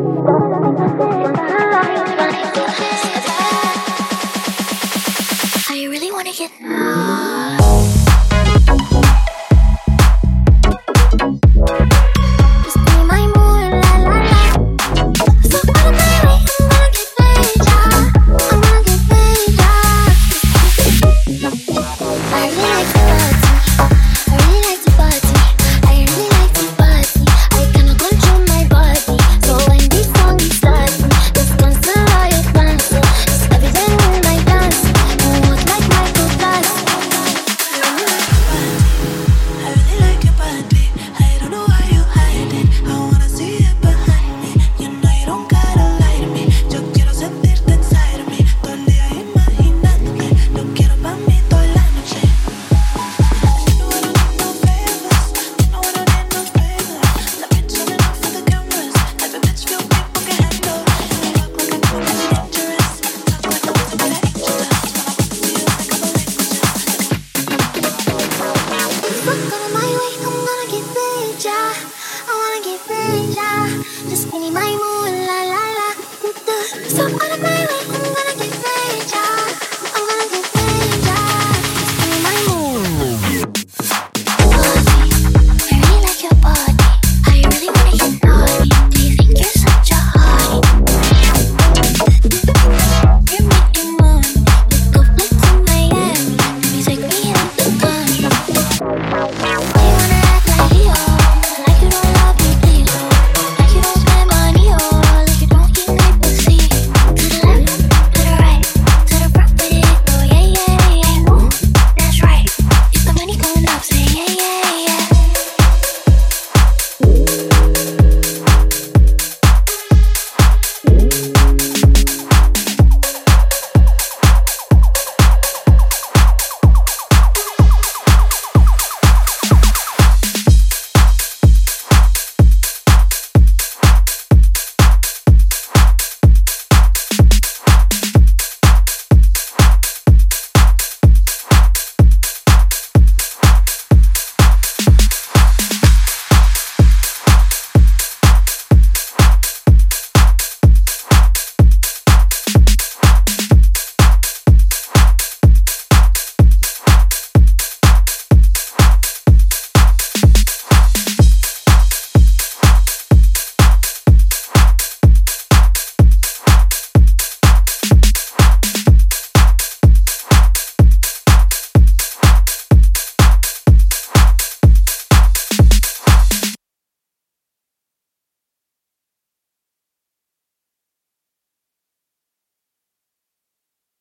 Bye. This